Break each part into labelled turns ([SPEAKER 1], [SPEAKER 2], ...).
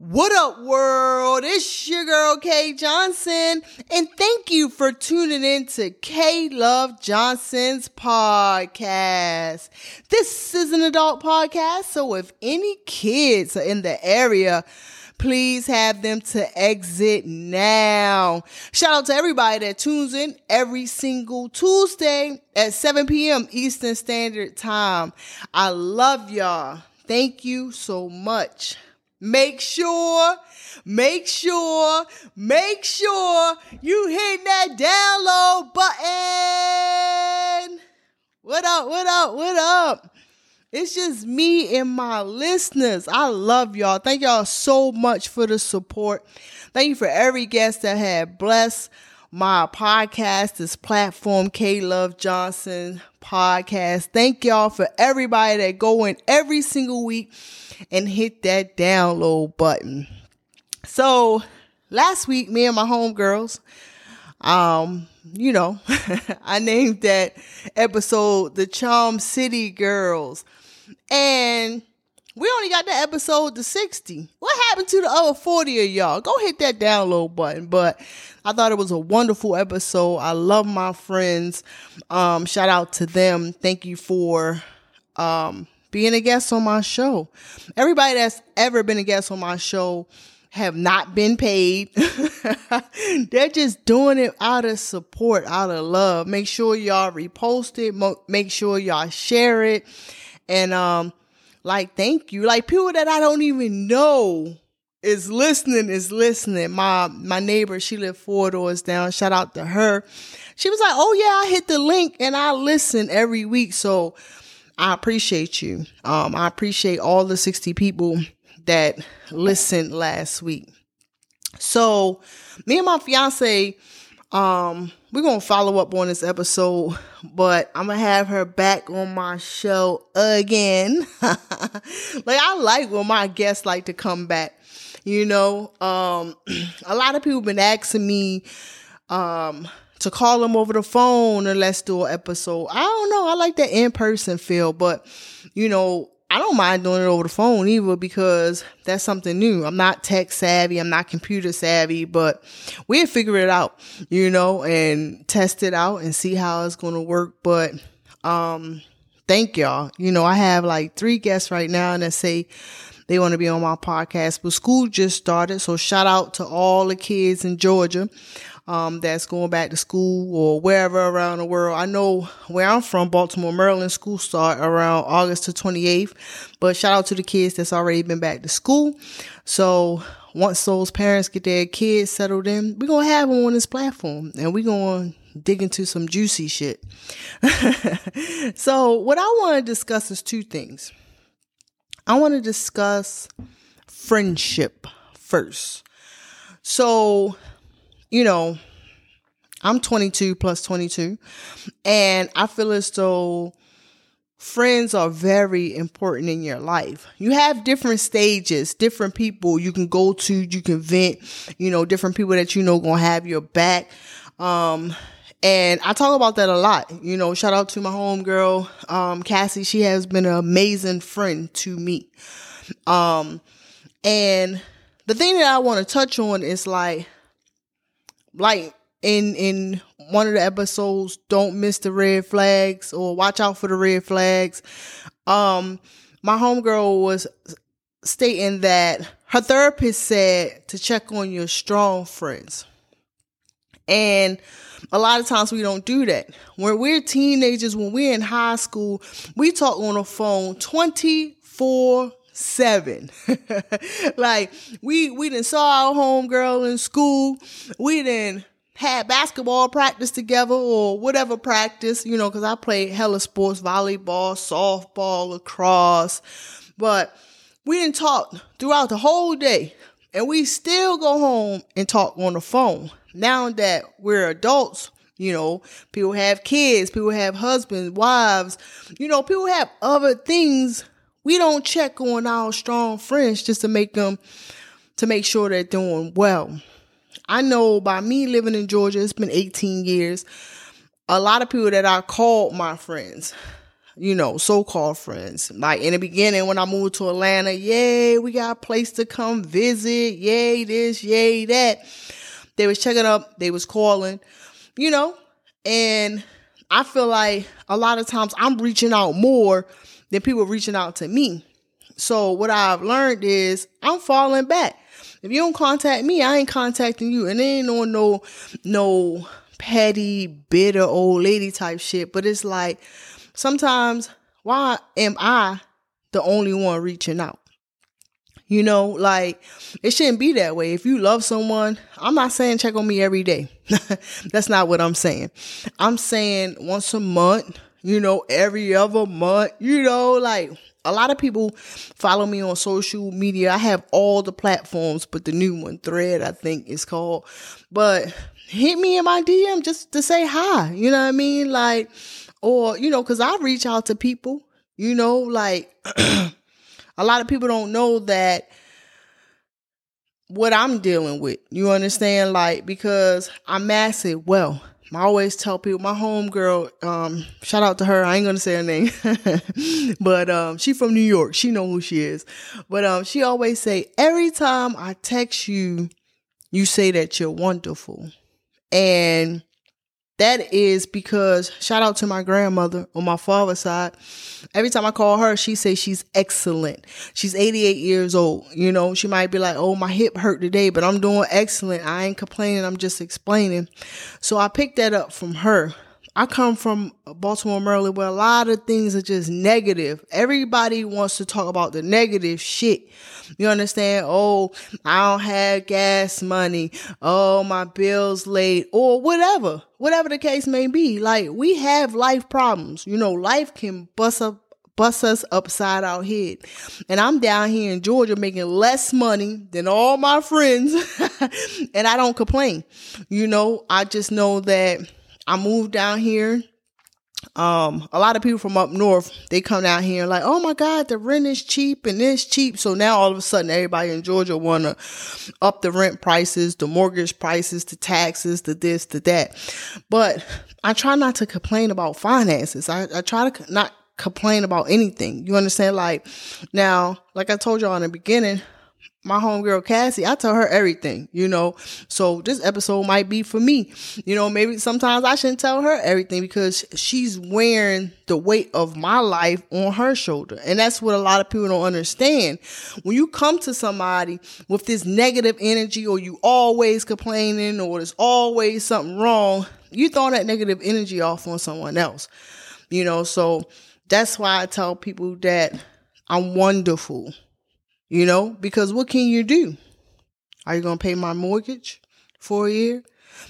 [SPEAKER 1] What up, world? It's your girl, Kay Johnson, and thank you for tuning in to K Love Johnson's podcast. This is an adult podcast, so if any kids are in the area, please have them to exit now. Shout out to everybody that tunes in every single Tuesday at 7 p.m. Eastern Standard Time. I love y'all. Thank you so much. Make sure, make sure, make sure you hit that download button. What up, what up, what up? It's just me and my listeners. I love y'all. Thank y'all so much for the support. Thank you for every guest that had blessed my podcast, this platform, K Love Johnson podcast. Thank y'all for everybody that go in every single week and hit that download button. So last week, me and my homegirls, um, you know, I named that episode the Charm City Girls. And we only got the episode to 60. What happened to the other 40 of y'all? Go hit that download button. But I thought it was a wonderful episode. I love my friends. Um, shout out to them. Thank you for um being a guest on my show. Everybody that's ever been a guest on my show have not been paid. They're just doing it out of support, out of love. Make sure y'all repost it. Make sure y'all share it. And, um, like, thank you. Like people that I don't even know is listening, is listening. My, my neighbor, she lived four doors down. Shout out to her. She was like, Oh yeah, I hit the link and I listen every week. So, I appreciate you. Um, I appreciate all the 60 people that listened last week. So, me and my fiance, um, we're gonna follow up on this episode, but I'm gonna have her back on my show again. like I like when my guests like to come back. You know, um, a lot of people been asking me, um, to call them over the phone and let's do an episode. I don't know. I like that in person feel, but you know, I don't mind doing it over the phone either because that's something new. I'm not tech savvy. I'm not computer savvy, but we'll figure it out, you know, and test it out and see how it's going to work. But, um, thank y'all. You know, I have like three guests right now that say they want to be on my podcast, but school just started. So shout out to all the kids in Georgia um, that's going back to school or wherever around the world. I know where I'm from, Baltimore, Maryland, school start around August the 28th. But shout out to the kids that's already been back to school. So once those parents get their kids settled in, we're going to have them on this platform and we're going to dig into some juicy shit. so what I want to discuss is two things. I want to discuss friendship first. So you know, I'm 22 plus 22, and I feel as though friends are very important in your life. You have different stages, different people you can go to, you can vent, you know, different people that you know gonna have your back. Um, and I talk about that a lot. You know, shout out to my homegirl, um, Cassie. She has been an amazing friend to me. Um, and the thing that I want to touch on is like, like in in one of the episodes don't miss the red flags or watch out for the red flags um my homegirl was stating that her therapist said to check on your strong friends and a lot of times we don't do that. When we're teenagers, when we're in high school, we talk on the phone 24 seven. like we we didn't saw our homegirl in school. We didn't had basketball practice together or whatever practice, you know, because I played hella sports, volleyball, softball, lacrosse. But we didn't talk throughout the whole day. And we still go home and talk on the phone. Now that we're adults, you know, people have kids, people have husbands, wives, you know, people have other things we don't check on our strong friends just to make them to make sure they're doing well. I know by me living in Georgia, it's been 18 years. A lot of people that I called my friends, you know, so called friends. Like in the beginning, when I moved to Atlanta, yay, we got a place to come visit, yay, this, yay, that. They was checking up, they was calling, you know, and I feel like a lot of times I'm reaching out more than people reaching out to me. So what I've learned is I'm falling back. If you don't contact me, I ain't contacting you. And ain't on no no petty, bitter old lady type shit. But it's like sometimes why am I the only one reaching out? You know, like it shouldn't be that way. If you love someone, I'm not saying check on me every day. That's not what I'm saying. I'm saying once a month, you know, every other month, you know, like a lot of people follow me on social media. I have all the platforms, but the new one, Thread, I think is called. But hit me in my DM just to say hi. You know what I mean? Like, or, you know, cause I reach out to people, you know, like a lot of people don't know that what I'm dealing with. You understand? Like, because I'm massive well. I always tell people, my homegirl, um, shout out to her. I ain't gonna say her name, but um, she from New York. She know who she is. But um, she always say, every time I text you, you say that you're wonderful, and that is because shout out to my grandmother on my father's side. Every time I call her, she says she's excellent. She's 88 years old. You know, she might be like, oh, my hip hurt today, but I'm doing excellent. I ain't complaining. I'm just explaining. So I picked that up from her. I come from Baltimore, Maryland, where a lot of things are just negative. Everybody wants to talk about the negative shit. You understand? Oh, I don't have gas money. Oh, my bills late or whatever, whatever the case may be. Like we have life problems. You know, life can bust up bust us upside our head. And I'm down here in Georgia making less money than all my friends. and I don't complain. You know, I just know that I moved down here. Um a lot of people from up north they come down here and like oh my god the rent is cheap and it's cheap. So now all of a sudden everybody in georgia want to up the rent prices the mortgage prices the taxes the this the that. But i try not to complain about finances. I, I try to not complain about anything. You understand? Like now like i told y'all in the beginning my homegirl Cassie, I tell her everything, you know. So this episode might be for me. You know, maybe sometimes I shouldn't tell her everything because she's wearing the weight of my life on her shoulder. And that's what a lot of people don't understand. When you come to somebody with this negative energy or you always complaining or there's always something wrong, you throw that negative energy off on someone else. You know, so that's why I tell people that I'm wonderful you know, because what can you do? Are you going to pay my mortgage for a year?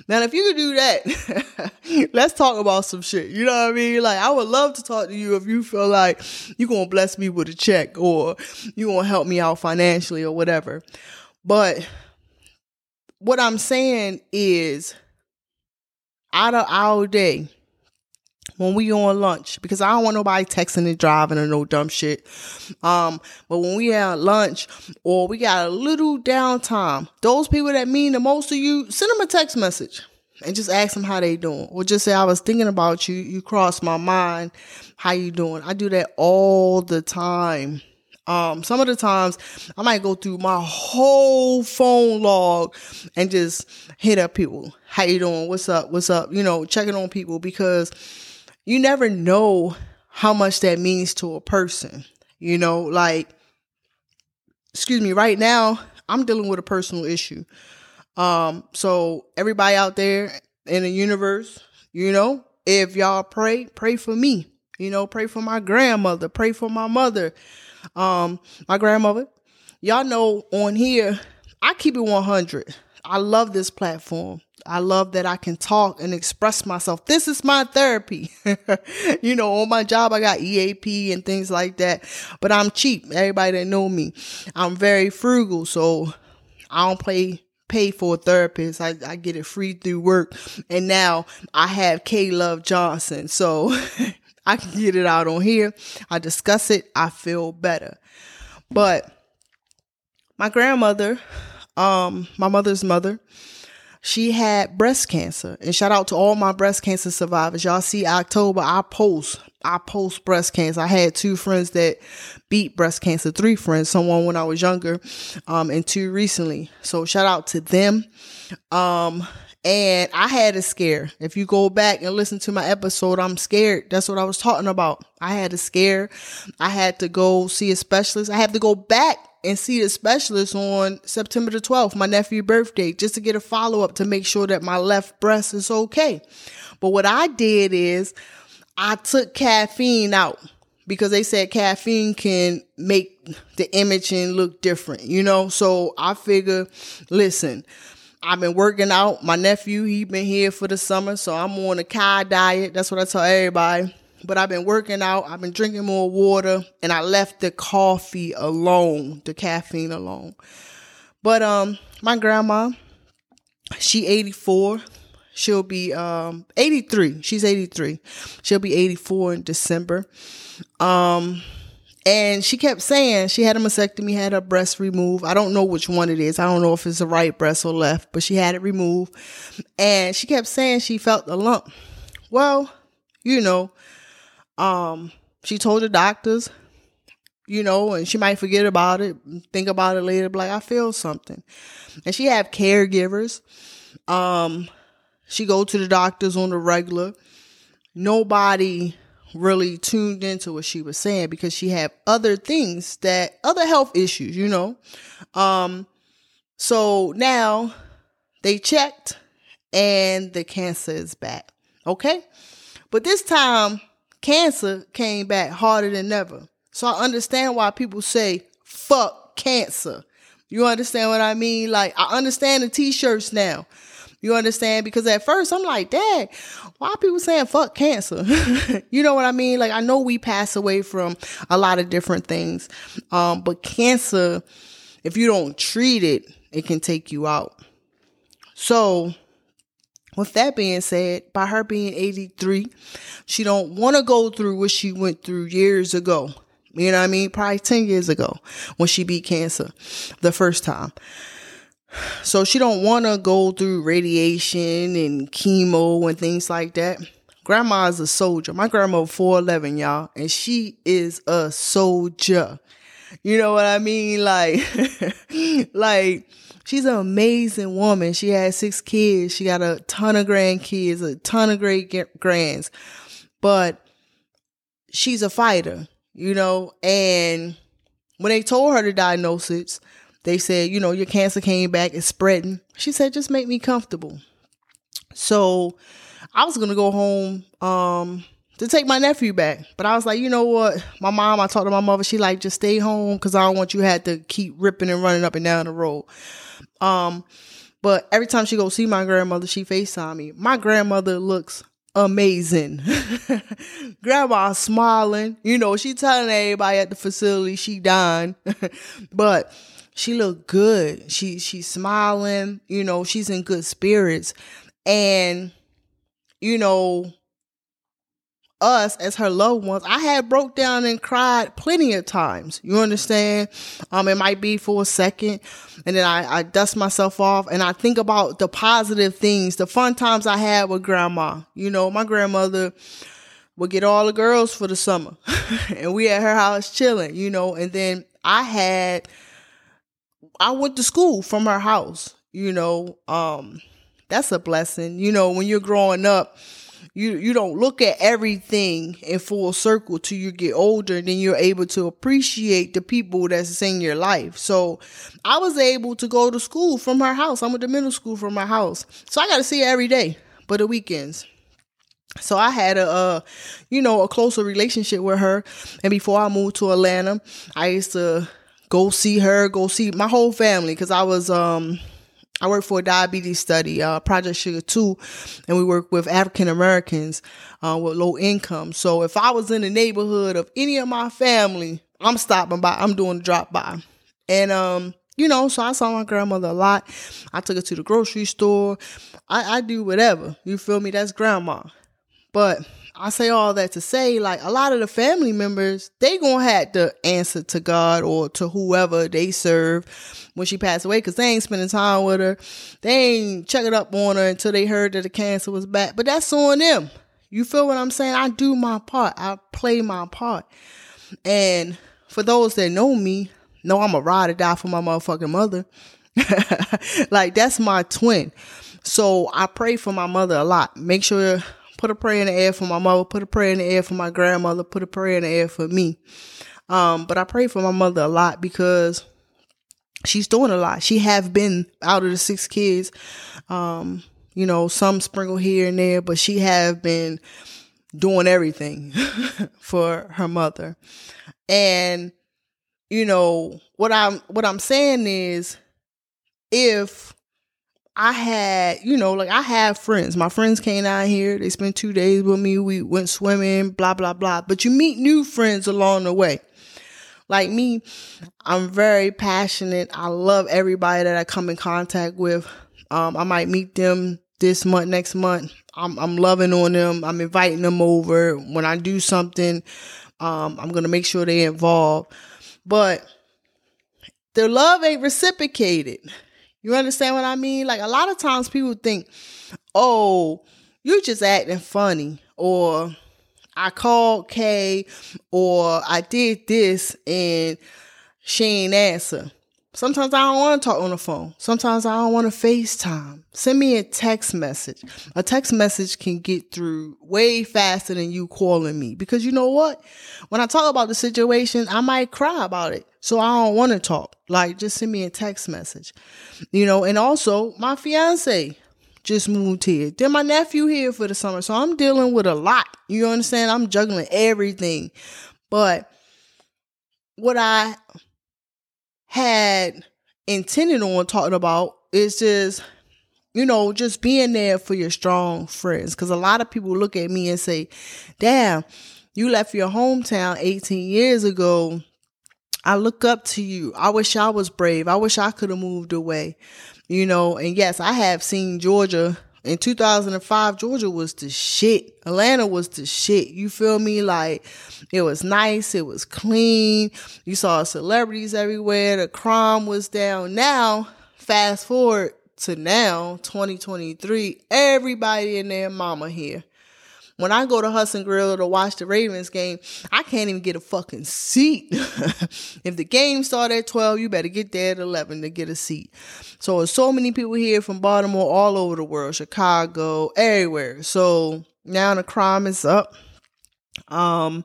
[SPEAKER 1] Now, if you could do that, let's talk about some shit. You know what I mean? Like, I would love to talk to you if you feel like you're going to bless me with a check or you're going to help me out financially or whatever. But what I'm saying is, out of our day, when we on lunch because I don't want nobody texting and driving or no dumb shit. Um, but when we have lunch or we got a little downtime, those people that mean the most to you, send them a text message and just ask them how they doing. Or just say, I was thinking about you. You crossed my mind. How you doing? I do that all the time. Um, some of the times I might go through my whole phone log and just hit up people. How you doing? What's up? What's up? You know, checking on people because you never know how much that means to a person. You know, like, excuse me, right now, I'm dealing with a personal issue. Um, so everybody out there in the universe, you know, if y'all pray, pray for me. You know, pray for my grandmother, pray for my mother, um, my grandmother. Y'all know on here, I keep it 100. I love this platform. I love that I can talk and express myself. This is my therapy. you know, on my job, I got EAP and things like that, but I'm cheap. Everybody that know me, I'm very frugal. So I don't play pay for a therapist. I, I get it free through work. And now I have K Love Johnson. So I can get it out on here. I discuss it. I feel better. But my grandmother, um, my mother's mother, she had breast cancer. And shout out to all my breast cancer survivors. Y'all see October, I post, I post breast cancer. I had two friends that beat breast cancer, three friends, someone when I was younger, um, and two recently. So shout out to them. Um, and I had a scare. If you go back and listen to my episode, I'm scared. That's what I was talking about. I had a scare. I had to go see a specialist. I have to go back and see the specialist on September the 12th, my nephew's birthday, just to get a follow up to make sure that my left breast is okay. But what I did is I took caffeine out because they said caffeine can make the imaging look different, you know? So I figure, listen, I've been working out. My nephew, he been here for the summer, so I'm on a Kai diet. That's what I tell everybody. But I've been working out. I've been drinking more water, and I left the coffee alone, the caffeine alone. But um, my grandma, she 84. She'll be um 83. She's 83. She'll be 84 in December. Um and she kept saying she had a mastectomy, had her breast removed. I don't know which one it is. I don't know if it's the right breast or left, but she had it removed. And she kept saying she felt a lump. Well, you know, um, she told the doctors, you know, and she might forget about it, think about it later, like I feel something. And she have caregivers. Um, she go to the doctors on the regular. Nobody really tuned into what she was saying because she had other things that other health issues, you know. Um so now they checked and the cancer is back. Okay? But this time cancer came back harder than ever. So I understand why people say fuck cancer. You understand what I mean? Like I understand the t-shirts now. You understand? Because at first I'm like, Dad, why people saying fuck cancer? you know what I mean? Like I know we pass away from a lot of different things. Um, but cancer, if you don't treat it, it can take you out. So with that being said, by her being 83, she don't want to go through what she went through years ago. You know what I mean? Probably 10 years ago when she beat cancer the first time. So she don't want to go through radiation and chemo and things like that. Grandma is a soldier. My grandma 4'11, y'all, and she is a soldier. You know what I mean? Like, like she's an amazing woman. She has six kids. She got a ton of grandkids, a ton of great grands, but she's a fighter, you know, and when they told her the diagnosis, they said, you know, your cancer came back, it's spreading. She said, just make me comfortable. So I was gonna go home um to take my nephew back. But I was like, you know what? My mom, I talked to my mother, she like, just stay home because I don't want you had to keep ripping and running up and down the road. Um, but every time she go see my grandmother, she FaceTime me. My grandmother looks amazing. Grandma smiling. You know, she telling everybody at the facility she dying. but she looked good. She she's smiling, you know, she's in good spirits. And you know, us as her loved ones, I had broke down and cried plenty of times. You understand? Um, it might be for a second, and then I, I dust myself off and I think about the positive things, the fun times I had with grandma. You know, my grandmother would get all the girls for the summer, and we at her house chilling. You know, and then I had I went to school from her house, you know. Um that's a blessing. You know, when you're growing up, you you don't look at everything in full circle till you get older and then you're able to appreciate the people that's in your life. So I was able to go to school from her house. I went to middle school from my house. So I got to see her every day, but the weekends. So I had a, you know, a closer relationship with her. And before I moved to Atlanta, I used to go see her, go see my whole family because I was um I work for a diabetes study, uh, Project Sugar 2, and we work with African Americans uh, with low income. So if I was in the neighborhood of any of my family, I'm stopping by, I'm doing a drop by. And, um, you know, so I saw my grandmother a lot. I took her to the grocery store. I, I do whatever. You feel me? That's grandma. But I say all that to say, like a lot of the family members, they gonna have to answer to God or to whoever they serve when she passed away, cause they ain't spending time with her. They ain't checking up on her until they heard that the cancer was back. But that's on them. You feel what I'm saying? I do my part. I play my part. And for those that know me, know I'm a ride or die for my motherfucking mother. like that's my twin. So I pray for my mother a lot. Make sure put a prayer in the air for my mother, put a prayer in the air for my grandmother, put a prayer in the air for me. Um, but I pray for my mother a lot because she's doing a lot. She have been out of the six kids. Um, you know, some sprinkle here and there, but she have been doing everything for her mother. And you know, what I'm what I'm saying is if I had, you know, like I have friends. My friends came out here. They spent two days with me. We went swimming, blah, blah, blah. But you meet new friends along the way. Like me, I'm very passionate. I love everybody that I come in contact with. Um, I might meet them this month, next month. I'm, I'm loving on them. I'm inviting them over. When I do something, um, I'm going to make sure they involved. But their love ain't reciprocated. You understand what I mean? Like a lot of times people think, oh, you just acting funny, or I called Kay, or I did this and she ain't answer. Sometimes I don't want to talk on the phone. Sometimes I don't want to FaceTime. Send me a text message. A text message can get through way faster than you calling me because you know what? When I talk about the situation, I might cry about it. So I don't want to talk. Like, just send me a text message. You know, and also my fiance just moved here. Then my nephew here for the summer. So I'm dealing with a lot. You understand? I'm juggling everything. But what I had intended on talking about is just you know just being there for your strong friends because a lot of people look at me and say damn you left your hometown 18 years ago i look up to you i wish i was brave i wish i could have moved away you know and yes i have seen georgia in 2005, Georgia was the shit. Atlanta was the shit. You feel me? Like it was nice, it was clean. You saw celebrities everywhere. The crime was down. Now, fast forward to now, 2023, everybody and their mama here. When I go to Hudson Grill to watch the Ravens game, I can't even get a fucking seat. if the game started at 12, you better get there at 11 to get a seat. So there's so many people here from Baltimore all over the world, Chicago, everywhere. So now the crime is up. Um,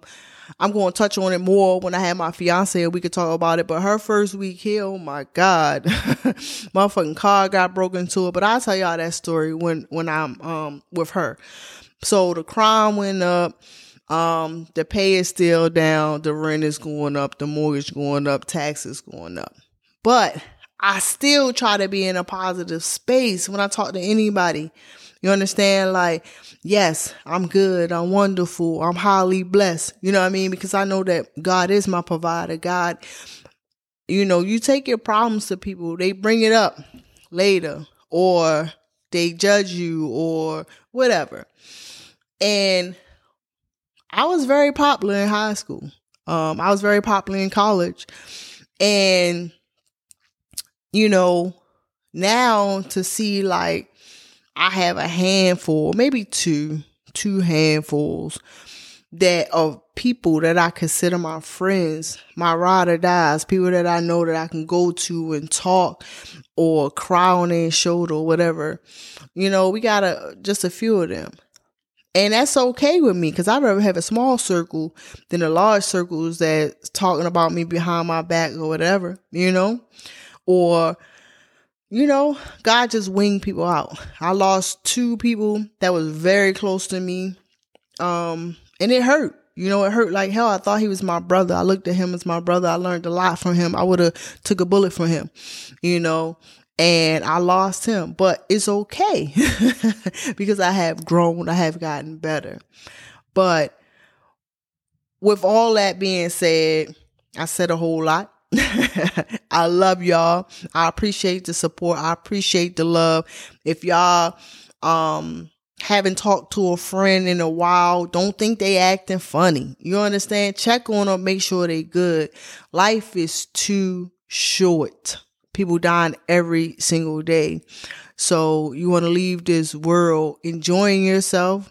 [SPEAKER 1] I'm going to touch on it more when I have my fiance and we could talk about it. But her first week here, oh my God, motherfucking car got broken into it. But I'll tell y'all that story when, when I'm, um, with her. So the crime went up. Um, the pay is still down. The rent is going up. The mortgage going up. Taxes going up. But I still try to be in a positive space when I talk to anybody. You understand? Like, yes, I'm good. I'm wonderful. I'm highly blessed. You know what I mean? Because I know that God is my provider. God, you know, you take your problems to people, they bring it up later or they judge you or whatever. And I was very popular in high school. Um, I was very popular in college. And, you know, now to see like I have a handful, maybe two, two handfuls that of people that I consider my friends, my ride or dies, people that I know that I can go to and talk or cry on their shoulder or whatever. You know, we got a just a few of them. And that's okay with me because I'd rather have a small circle than a large circles that's talking about me behind my back or whatever, you know? Or, you know, God just winged people out. I lost two people that was very close to me. Um, and it hurt. You know, it hurt like hell. I thought he was my brother. I looked at him as my brother. I learned a lot from him. I would have took a bullet for him, you know and I lost him, but it's okay because I have grown, I have gotten better. But with all that being said, I said a whole lot. I love y'all. I appreciate the support. I appreciate the love. If y'all um haven't talked to a friend in a while, don't think they acting funny. You understand? Check on them, make sure they good. Life is too short. People dying every single day. So you want to leave this world enjoying yourself.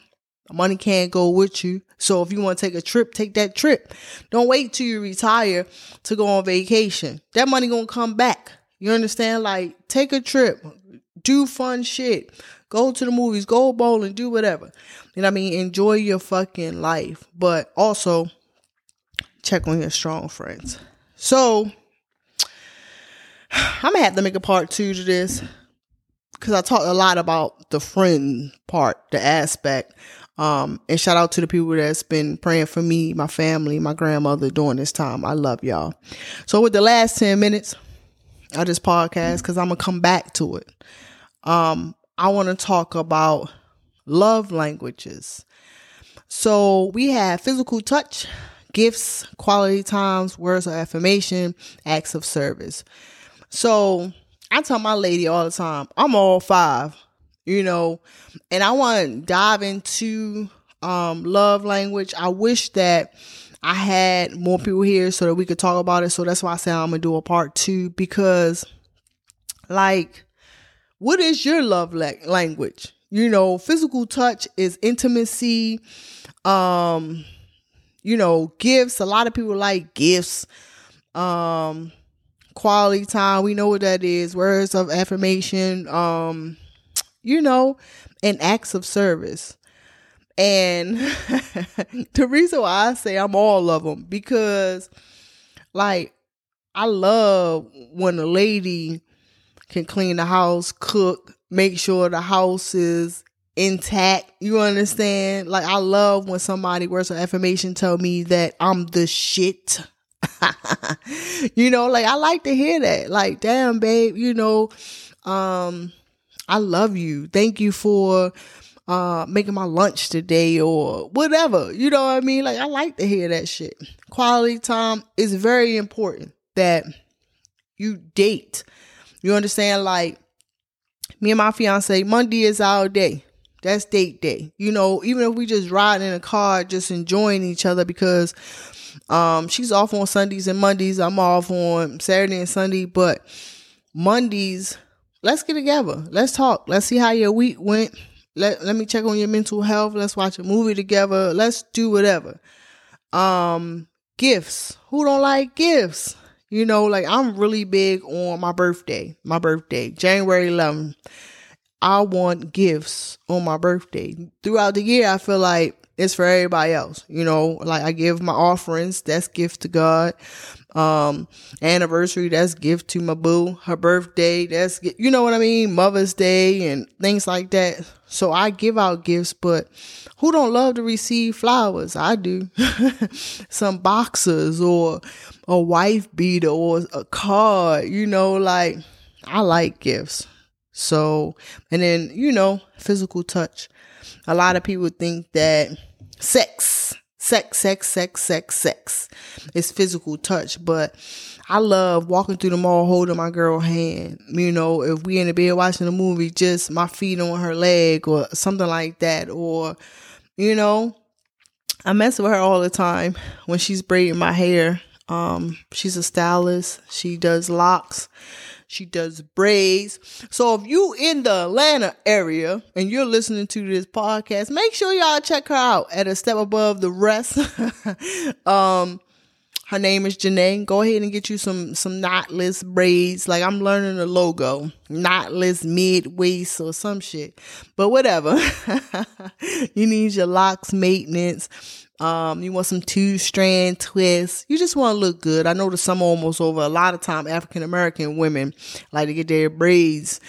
[SPEAKER 1] Money can't go with you. So if you want to take a trip, take that trip. Don't wait till you retire to go on vacation. That money going to come back. You understand? Like take a trip. Do fun shit. Go to the movies, go bowling, do whatever. You know what I mean? Enjoy your fucking life. But also check on your strong friends. So I'm gonna have to make a part two to this. Cause I talked a lot about the friend part, the aspect. Um, and shout out to the people that's been praying for me, my family, my grandmother during this time. I love y'all. So with the last 10 minutes of this podcast, because I'm gonna come back to it. Um, I want to talk about love languages. So we have physical touch, gifts, quality times, words of affirmation, acts of service. So I tell my lady all the time, I'm all five, you know, and I want to dive into um, love language. I wish that I had more people here so that we could talk about it. So that's why I said I'm gonna do a part two because, like, what is your love la- language? You know, physical touch is intimacy. Um, you know, gifts. A lot of people like gifts. Um, quality time. We know what that is. Words of affirmation. Um, you know, and acts of service. And the reason why I say I'm all of them because, like, I love when a lady can clean the house, cook, make sure the house is intact. You understand? Like I love when somebody words of affirmation tell me that I'm the shit. you know, like I like to hear that. Like, damn, babe, you know, um, I love you. Thank you for uh making my lunch today or whatever. You know what I mean? Like I like to hear that shit. Quality time is very important that you date you understand? Like me and my fiance, Monday is our day. That's date day. You know, even if we just riding in a car, just enjoying each other because um she's off on Sundays and Mondays. I'm off on Saturday and Sunday, but Mondays, let's get together. Let's talk. Let's see how your week went. Let let me check on your mental health. Let's watch a movie together. Let's do whatever. Um gifts. Who don't like gifts? You know, like I'm really big on my birthday. My birthday, January 11th. I want gifts on my birthday. Throughout the year, I feel like it's for everybody else. You know, like I give my offerings, that's gift to God. Um, anniversary, that's gift to my boo. Her birthday, that's you know what I mean, Mother's Day and things like that. So I give out gifts, but who don't love to receive flowers? I do. Some boxes or a wife beater or a card, you know, like I like gifts. So, and then, you know, physical touch. A lot of people think that sex, sex, sex, sex, sex, sex is physical touch, but I love walking through the mall holding my girl hand. You know, if we in the bed watching a movie, just my feet on her leg or something like that, or you know, I mess with her all the time when she's braiding my hair. Um, she's a stylist. She does locks. She does braids. So if you in the Atlanta area and you're listening to this podcast, make sure y'all check her out at a step above the rest. um, her name is Janae. Go ahead and get you some some knotless braids. Like I'm learning the logo, knotless mid waist or some shit. But whatever. you need your locks maintenance. Um, you want some two strand twists. You just want to look good. I know the summer almost over. A lot of time African American women like to get their braids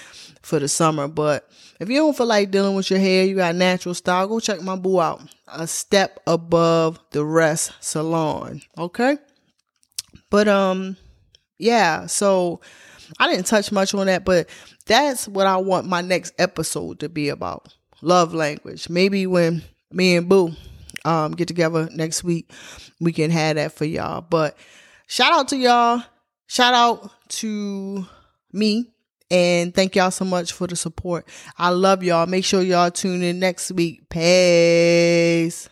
[SPEAKER 1] for the summer. But if you don't feel like dealing with your hair, you got natural style, go check my boo out. A step above the rest salon. Okay. But um yeah, so I didn't touch much on that, but that's what I want my next episode to be about. Love language. Maybe when me and Boo um get together next week, we can have that for y'all. But shout out to y'all. Shout out to me And thank y'all so much for the support. I love y'all. Make sure y'all tune in next week. Peace.